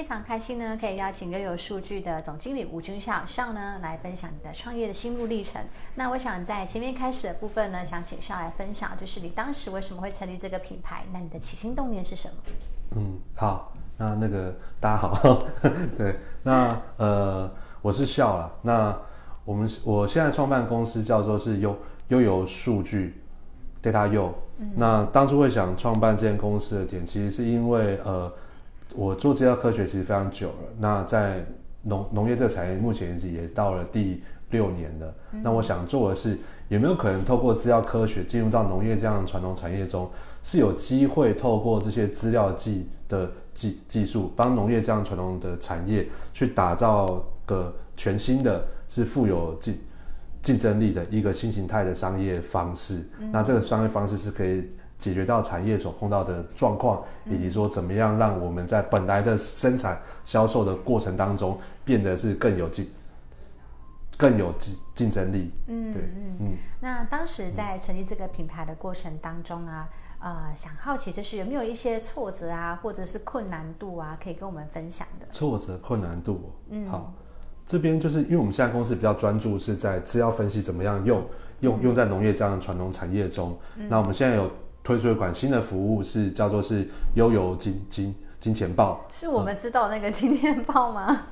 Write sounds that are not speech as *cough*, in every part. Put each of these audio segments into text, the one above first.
非常开心呢，可以邀请拥有数据的总经理吴军校校呢来分享你的创业的心路历程。那我想在前面开始的部分呢，想请校来分享，就是你当时为什么会成立这个品牌？那你的起心动念是什么？嗯，好，那那个大家好，*laughs* 对，那呃。我是笑了。那我们我现在创办公司叫做是优悠游数据，Data U。那当初会想创办这间公司的点，其实是因为呃，我做资料科学其实非常久了。那在农农业这个产业，目前也到了第六年了。那我想做的是，有没有可能透过资料科学进入到农业这样传统产业中，是有机会透过这些资料技的技技术，帮农业这样传统的产业去打造。个全新的是富有竞竞争力的一个新形态的商业方式，那这个商业方式是可以解决到产业所碰到的状况，以及说怎么样让我们在本来的生产销售的过程当中变得是更有竞更有竞竞争力。嗯，对，嗯嗯。那当时在成立这个品牌的过程当中啊，呃，想好奇就是有没有一些挫折啊，或者是困难度啊，可以跟我们分享的？挫折困难度，嗯，好。这边就是因为我们现在公司比较专注是在资料分析怎么样用用用在农业这样的传统产业中。那我们现在有推出一款新的服务，是叫做是悠游金金金钱豹。是我们知道那个金钱豹吗？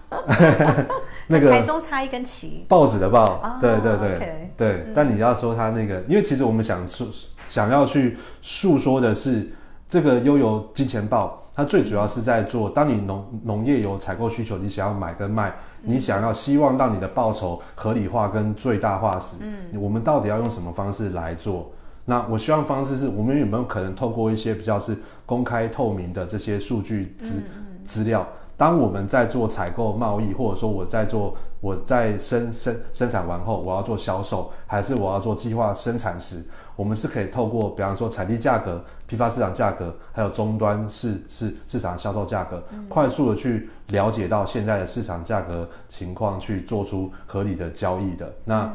*laughs* 那个台中插一根旗，报纸的报。对对对对。但你要说它那个，因为其实我们想诉想要去诉说的是。这个悠游金钱豹，它最主要是在做，当你农农业有采购需求，你想要买跟卖，你想要希望让你的报酬合理化跟最大化时，嗯，我们到底要用什么方式来做？那我希望方式是我们有没有可能透过一些比较是公开透明的这些数据资资料？当我们在做采购贸易，或者说我在做我在生生生产完后，我要做销售，还是我要做计划生产时，我们是可以透过，比方说产地价格、批发市场价格，还有终端市市市场销售价格，快速的去了解到现在的市场价格情况，去做出合理的交易的。那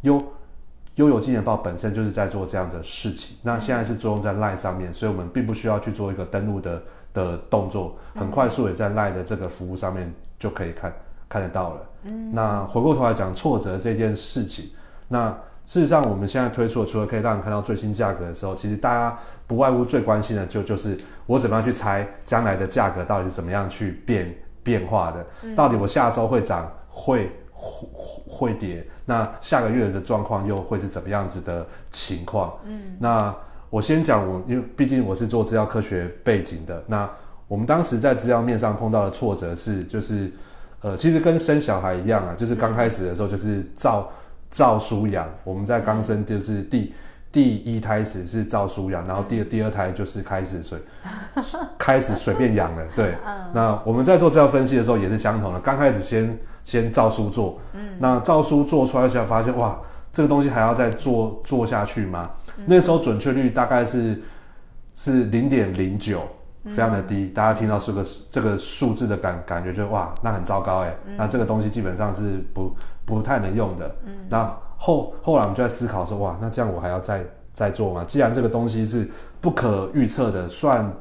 优悠游纪念报本身就是在做这样的事情。那现在是作用在 LINE 上面，所以我们并不需要去做一个登录的。的动作很快速，也在赖的这个服务上面就可以看看得到了。嗯，那回过头来讲挫折这件事情，那事实上我们现在推出，除了可以让你看到最新价格的时候，其实大家不外乎最关心的就就是我怎么样去猜将来的价格到底是怎么样去变变化的，到底我下周会涨会会会跌，那下个月的状况又会是怎么样子的情况？嗯，那。我先讲我，因为毕竟我是做资料科学背景的。那我们当时在资料面上碰到的挫折是，就是，呃，其实跟生小孩一样啊，就是刚开始的时候就是照照书养。我们在刚生就是第第一胎时是照书养，然后第第二胎就是开始随 *laughs* 开始随便养了。对，那我们在做资料分析的时候也是相同的，刚开始先先照书做，嗯，那照书做出来才发现哇。这个东西还要再做做下去吗？那时候准确率大概是是零点零九，非常的低。大家听到这个这个数字的感感觉就哇，那很糟糕哎。那这个东西基本上是不不太能用的。嗯那后后来我们就在思考说，哇，那这样我还要再再做吗？既然这个东西是不可预测的，算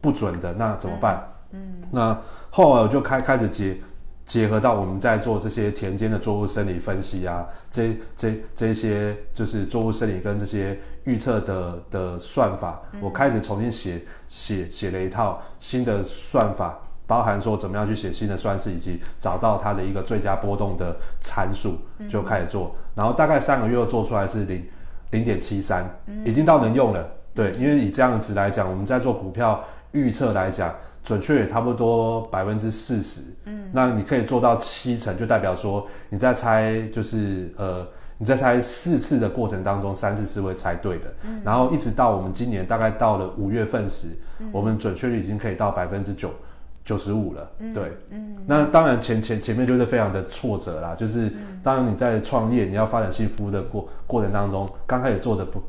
不准的，那怎么办？嗯，那后来我就开开始接。结合到我们在做这些田间的作物生理分析啊，这这这些就是作物生理跟这些预测的的算法，我开始重新写写写了一套新的算法，包含说怎么样去写新的算式，以及找到它的一个最佳波动的参数，就开始做。然后大概三个月做出来是零零点七三，已经到能用了。对，因为以这样子来讲，我们在做股票预测来讲。准确也差不多百分之四十，嗯，那你可以做到七成，就代表说你在猜，就是呃，你在猜四次的过程当中，三次是会猜对的，嗯，然后一直到我们今年大概到了五月份时，我们准确率已经可以到百分之九九十五了，对，嗯，那当然前前前面就是非常的挫折啦，就是当你在创业，你要发展新服务的过过程当中，刚开始做的不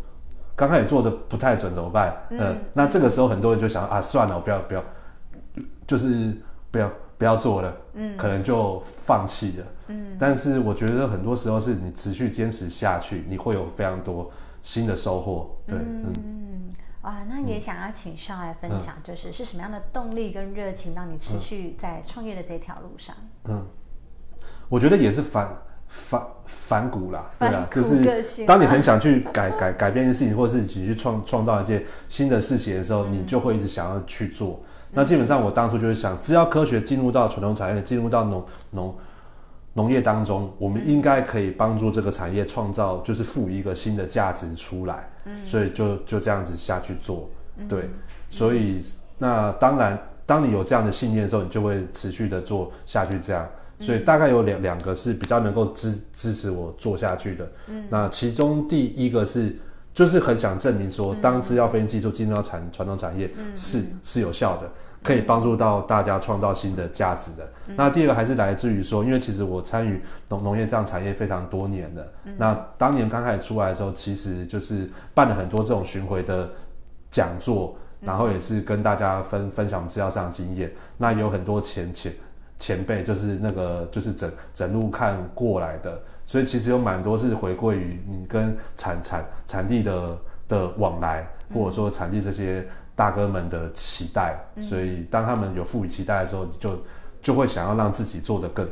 刚开始做的不太准怎么办？嗯，那这个时候很多人就想啊，算了，我不要不要，就是不要不要做了，嗯，可能就放弃了，嗯。但是我觉得很多时候是你持续坚持下去，你会有非常多新的收获，对，嗯。哇，那也想要请上来分享，就是是什么样的动力跟热情让你持续在创业的这条路上？嗯，我觉得也是反反反骨啦，对啊，就是当你很想去改改改变一件事情，或者是你去创创造一件新的事情的时候，你就会一直想要去做。那基本上我当初就是想，只要科学进入到传统产业，进入到农农。农业当中，我们应该可以帮助这个产业创造，就是赋予一个新的价值出来。嗯，所以就就这样子下去做。对，所以那当然，当你有这样的信念的时候，你就会持续的做下去。这样，所以大概有两两个是比较能够支支持我做下去的。嗯，那其中第一个是，就是很想证明说，当资料分析技术进入到产传统产业是是有效的。可以帮助到大家创造新的价值的。那第二个还是来自于说，因为其实我参与农农业这样产业非常多年了。那当年刚开始出来的时候，其实就是办了很多这种巡回的讲座，然后也是跟大家分分享资料上的经验。那有很多前前前辈就是那个就是整整路看过来的，所以其实有蛮多是回归于你跟产产产地的的往来，或者说产地这些。大哥们的期待，所以当他们有赋予期待的时候，就就会想要让自己做得更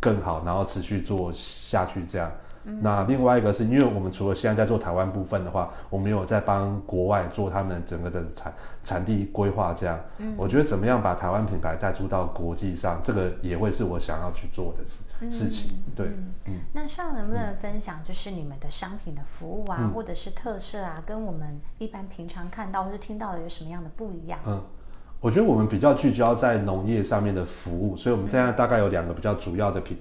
更好，然后持续做下去。这样，那另外一个是因为我们除了现在在做台湾部分的话，我们有在帮国外做他们整个的产产地规划。这样，嗯我觉得怎么样把台湾品牌带出到国际上，这个也会是我想要去做的事事情。对，嗯，那上能不能分享，就是你们的商品的服务啊，或者是特色啊，跟我们一般平常看到或是听到的有什么样的不一样？嗯，我觉得我们比较聚焦在农业上面的服务，所以我们现在大概有两个比较主要的品，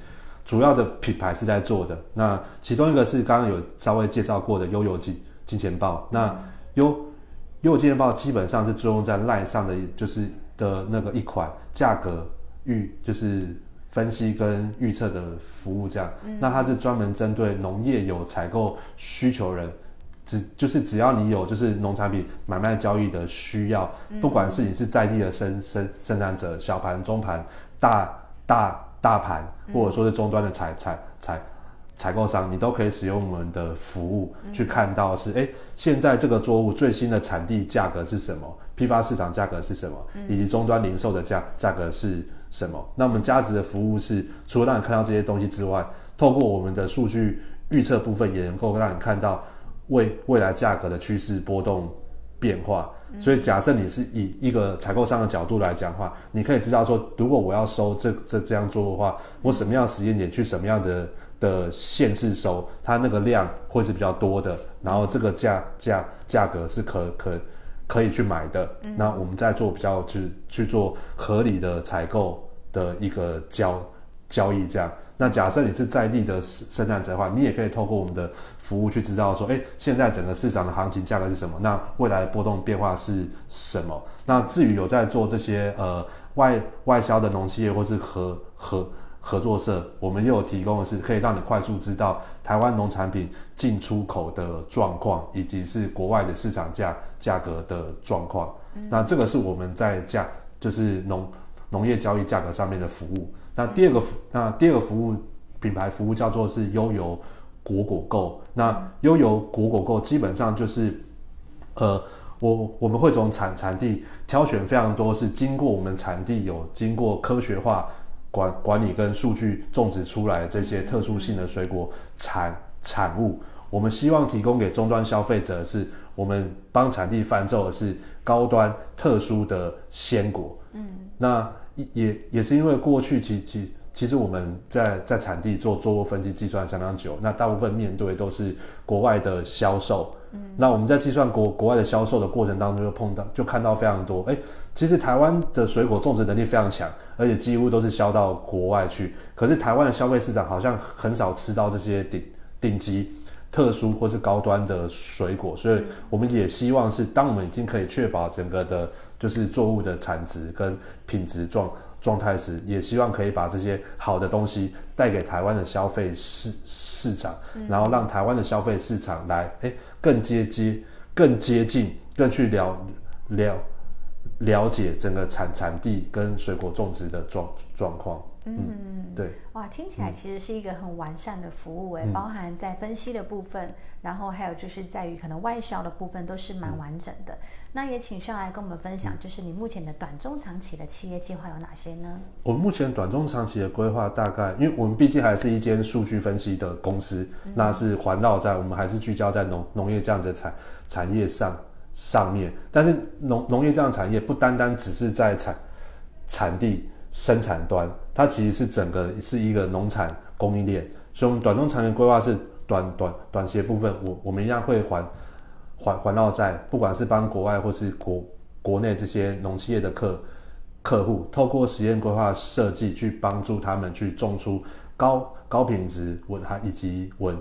主要的品牌是在做的。那其中一个是刚刚有稍微介绍过的悠游金金钱豹。那悠悠游金钱豹基本上是作用在赖上的，就是的那个一款价格预就是。分析跟预测的服务，这样，那它是专门针对农业有采购需求人，只就是只要你有就是农产品买卖交易的需要，不管是你是在地的生生生产者，小盘、中盘、大大大盘，或者说是终端的采采采采购商，你都可以使用我们的服务去看到是，哎，现在这个作物最新的产地价格是什么，批发市场价格是什么，以及终端零售的价价格是。什么？那我们价值的服务是，除了让你看到这些东西之外，透过我们的数据预测部分，也能够让你看到未未来价格的趋势波动变化。所以，假设你是以一个采购商的角度来讲的话，你可以知道说，如果我要收这这这样做的话，我什么样的时间点去什么样的的限制收，它那个量会是比较多的，然后这个价价价格是可可。可以去买的，那我们再做比较，去去做合理的采购的一个交交易，这样。那假设你是在地的生产者的话，你也可以透过我们的服务去知道说，哎，现在整个市场的行情价格是什么？那未来的波动变化是什么？那至于有在做这些呃外外销的农企业或是合合。合作社，我们又有提供的是可以让你快速知道台湾农产品进出口的状况，以及是国外的市场价价格的状况。那这个是我们在价就是农农业交易价格上面的服务。那第二个服那第二个服务品牌服务叫做是悠游果果购。那悠游果果购基本上就是呃，我我们会从产产地挑选非常多是经过我们产地有经过科学化。管管理跟数据种植出来的这些特殊性的水果产产物，我们希望提供给终端消费者是，我们帮产地贩售的是高端特殊的鲜果。嗯，那也也是因为过去其其其实我们在在产地做做过分析计算相当久，那大部分面对都是国外的销售。嗯那我们在计算国国外的销售的过程当中，就碰到就看到非常多，哎，其实台湾的水果种植能力非常强，而且几乎都是销到国外去。可是台湾的消费市场好像很少吃到这些顶顶级、特殊或是高端的水果，所以我们也希望是，当我们已经可以确保整个的，就是作物的产值跟品质状。状态时，也希望可以把这些好的东西带给台湾的消费市市场，然后让台湾的消费市场来，哎，更接接更接近、更去了了了解整个产产地跟水果种植的状状况。嗯，对，哇，听起来其实是一个很完善的服务诶，包含在分析的部分，然后还有就是在于可能外销的部分都是蛮完整的。那也请上来跟我们分享，就是你目前的短中长期的企业计划有哪些呢？我目前短中长期的规划大概，因为我们毕竟还是一间数据分析的公司，那是环绕在我们还是聚焦在农农业这样子产产业上上面，但是农农业这样产业不单单只是在产产地。生产端，它其实是整个是一个农产供应链，所以我们短中长年规划是短短短期的部分，我我们一样会环环环绕在，不管是帮国外或是国国内这些农企业的客客户，透过实验规划设计去帮助他们去种出高高品质稳还以及稳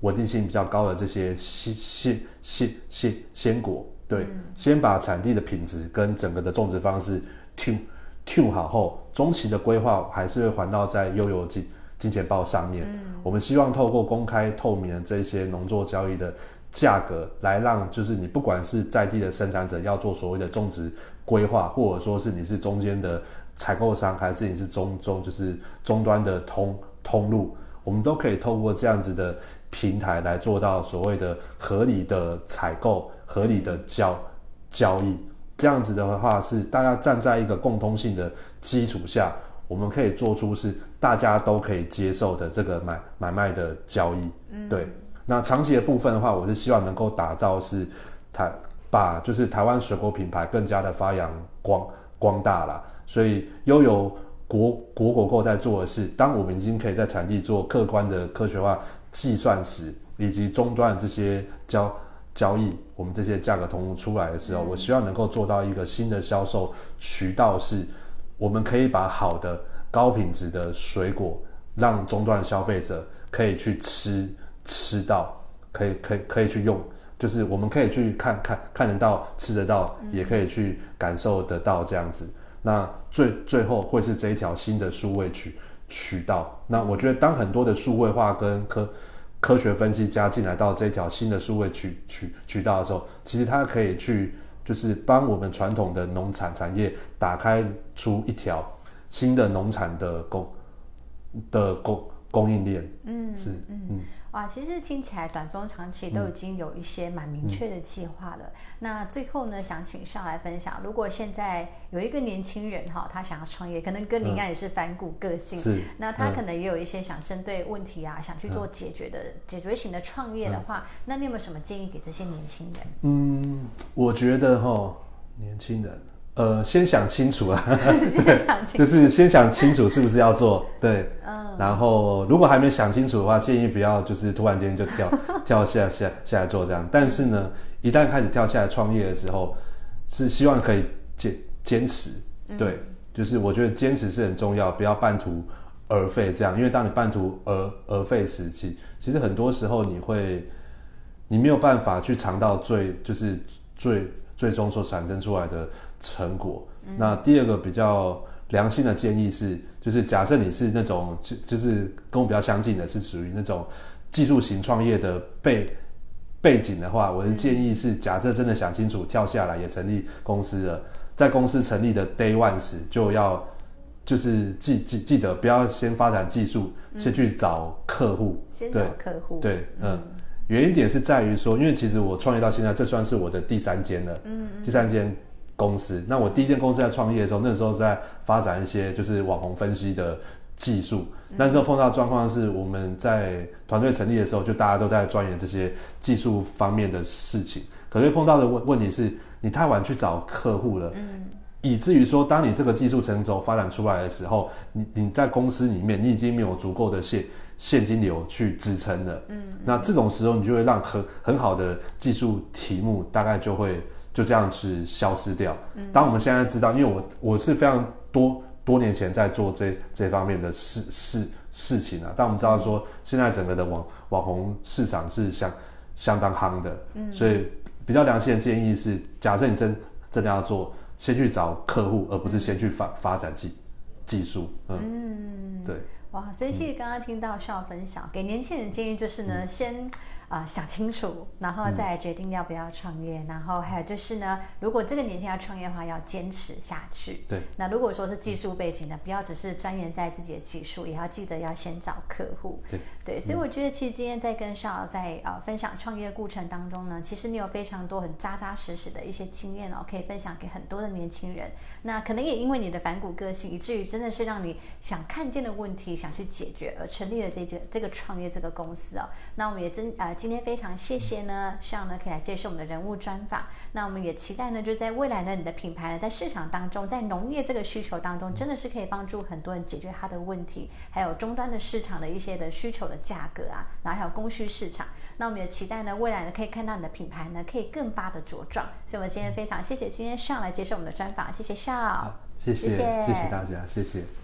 稳定性比较高的这些鲜鲜鲜鲜鲜果，对，先把产地的品质跟整个的种植方式听。Q 好后，中期的规划还是会还到在悠游金金钱豹上面。我们希望透过公开透明的这些农作交易的价格，来让就是你不管是在地的生产者要做所谓的种植规划，或者说是你是中间的采购商，还是你是中中就是终端的通通路，我们都可以透过这样子的平台来做到所谓的合理的采购、合理的交交易。这样子的话，是大家站在一个共通性的基础下，我们可以做出是大家都可以接受的这个买买卖的交易。对，那长期的部分的话，我是希望能够打造是台把就是台湾水果品牌更加的发扬光光大啦。所以悠有国国果购在做的是，当我们已经可以在产地做客观的科学化计算时，以及终端这些交。交易我们这些价格同步出来的时候，我希望能够做到一个新的销售渠道，是我们可以把好的高品质的水果让中端消费者可以去吃吃到，可以可以可以去用，就是我们可以去看看看得到吃得到，也可以去感受得到这样子。那最最后会是这一条新的数位渠渠道。那我觉得当很多的数位化跟科科学分析加进来到这条新的数位渠渠渠道的时候，其实它可以去就是帮我们传统的农产产业打开出一条新的农产的供的供供应链。嗯，是嗯。哇，其实听起来短中长期都已经有一些蛮明确的计划了。那最后呢，想请上来分享，如果现在有一个年轻人哈，他想要创业，可能跟你一样也是反骨个性，是。那他可能也有一些想针对问题啊，想去做解决的解决型的创业的话，那你有没有什么建议给这些年轻人？嗯，我觉得哈，年轻人。呃，先想清楚啊，对，就是先想清楚是不是要做，对，嗯，然后如果还没想清楚的话，建议不要就是突然间就跳 *laughs* 跳下下下来做这样。但是呢，一旦开始跳下来创业的时候，是希望可以坚坚持，对，就是我觉得坚持是很重要，不要半途而废这样。因为当你半途而而废时期，其实很多时候你会你没有办法去尝到最就是最最终所产生出来的。成果。那第二个比较良心的建议是，就是假设你是那种就就是跟我比较相近的，是属于那种技术型创业的背背景的话，我的建议是，假设真的想清楚跳下来也成立公司了，在公司成立的 day one 时就要就是记记记得不要先发展技术，先去找客户，先找客户，对，嗯，原因点是在于说，因为其实我创业到现在，这算是我的第三间了，嗯，第三间。公司，那我第一间公司在创业的时候，那时候在发展一些就是网红分析的技术。那时候碰到状况是，我们在团队成立的时候，就大家都在钻研这些技术方面的事情。可是碰到的问问题是，你太晚去找客户了，嗯，以至于说，当你这个技术成熟发展出来的时候，你你在公司里面，你已经没有足够的现现金流去支撑了，嗯，那这种时候，你就会让很很好的技术题目大概就会。就这样子消失掉。当我们现在知道，因为我我是非常多多年前在做这这方面的事事事情啊。但我们知道说，现在整个的网网红市场是相相当夯的，嗯所以比较良心的建议是，假设你真真的要做，先去找客户，而不是先去发发展技技术。嗯，对。哇，所以其实刚刚听到邵分享，给年轻人建议就是呢，先。啊，想清楚，然后再决定要不要创业。然后还有就是呢，如果这个年轻要创业的话，要坚持下去。对。那如果说是技术背景的，不要只是钻研在自己的技术，也要记得要先找客户。对。对，所以我觉得其实今天在跟邵在呃分享创业过程当中呢，其实你有非常多很扎扎实实的一些经验哦，可以分享给很多的年轻人。那可能也因为你的反骨个性，以至于真的是让你想看见的问题想去解决，而成立了这个这个创业这个公司哦。那我们也真呃。今天非常谢谢呢，希望呢可以来接受我们的人物专访。那我们也期待呢，就在未来呢，你的品牌呢在市场当中，在农业这个需求当中，真的是可以帮助很多人解决他的问题，还有终端的市场的一些的需求的价格啊，然后还有供需市场。那我们也期待呢，未来呢可以看到你的品牌呢可以更发的茁壮。所以，我们今天非常谢谢今天上来接受我们的专访，谢谢笑，谢谢谢谢大家，谢谢。